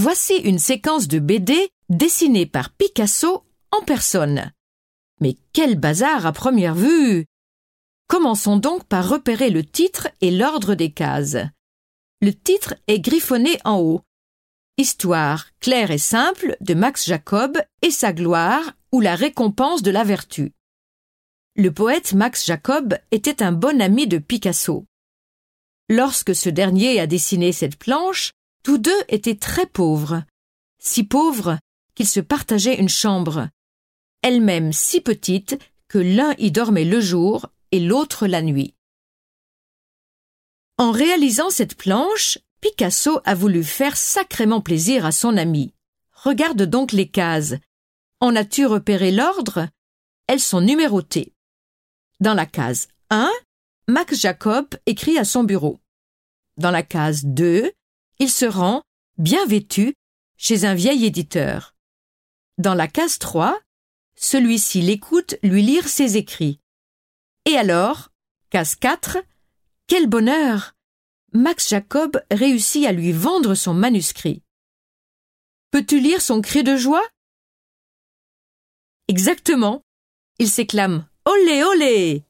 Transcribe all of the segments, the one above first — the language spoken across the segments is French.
Voici une séquence de BD dessinée par Picasso en personne. Mais quel bazar à première vue Commençons donc par repérer le titre et l'ordre des cases. Le titre est griffonné en haut. Histoire claire et simple de Max Jacob et sa gloire ou la récompense de la vertu. Le poète Max Jacob était un bon ami de Picasso. Lorsque ce dernier a dessiné cette planche, tous deux étaient très pauvres, si pauvres qu'ils se partageaient une chambre, elle-même si petite que l'un y dormait le jour et l'autre la nuit. En réalisant cette planche, Picasso a voulu faire sacrément plaisir à son ami. Regarde donc les cases. En as-tu repéré l'ordre? Elles sont numérotées. Dans la case 1, Max Jacob écrit à son bureau. Dans la case 2, il se rend, bien vêtu, chez un vieil éditeur. Dans la case 3, celui-ci l'écoute lui lire ses écrits. Et alors, case 4, quel bonheur Max Jacob réussit à lui vendre son manuscrit. Peux-tu lire son cri de joie? Exactement. Il s'éclame Olé, olé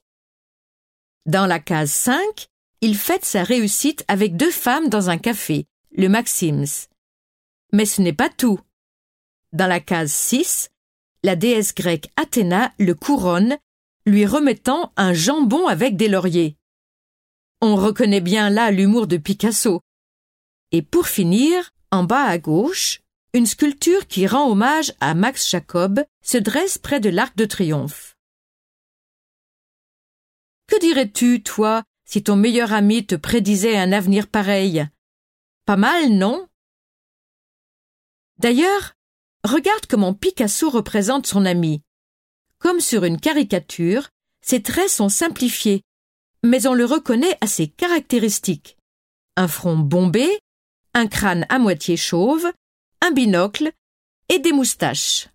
Dans la case 5, il fête sa réussite avec deux femmes dans un café, le Maxims. Mais ce n'est pas tout. Dans la case 6, la déesse grecque Athéna le couronne, lui remettant un jambon avec des lauriers. On reconnaît bien là l'humour de Picasso. Et pour finir, en bas à gauche, une sculpture qui rend hommage à Max Jacob se dresse près de l'Arc de Triomphe. Que dirais-tu, toi, si ton meilleur ami te prédisait un avenir pareil? Pas mal, non? D'ailleurs, regarde comment Picasso représente son ami. Comme sur une caricature, ses traits sont simplifiés, mais on le reconnaît à ses caractéristiques. Un front bombé, un crâne à moitié chauve, un binocle et des moustaches.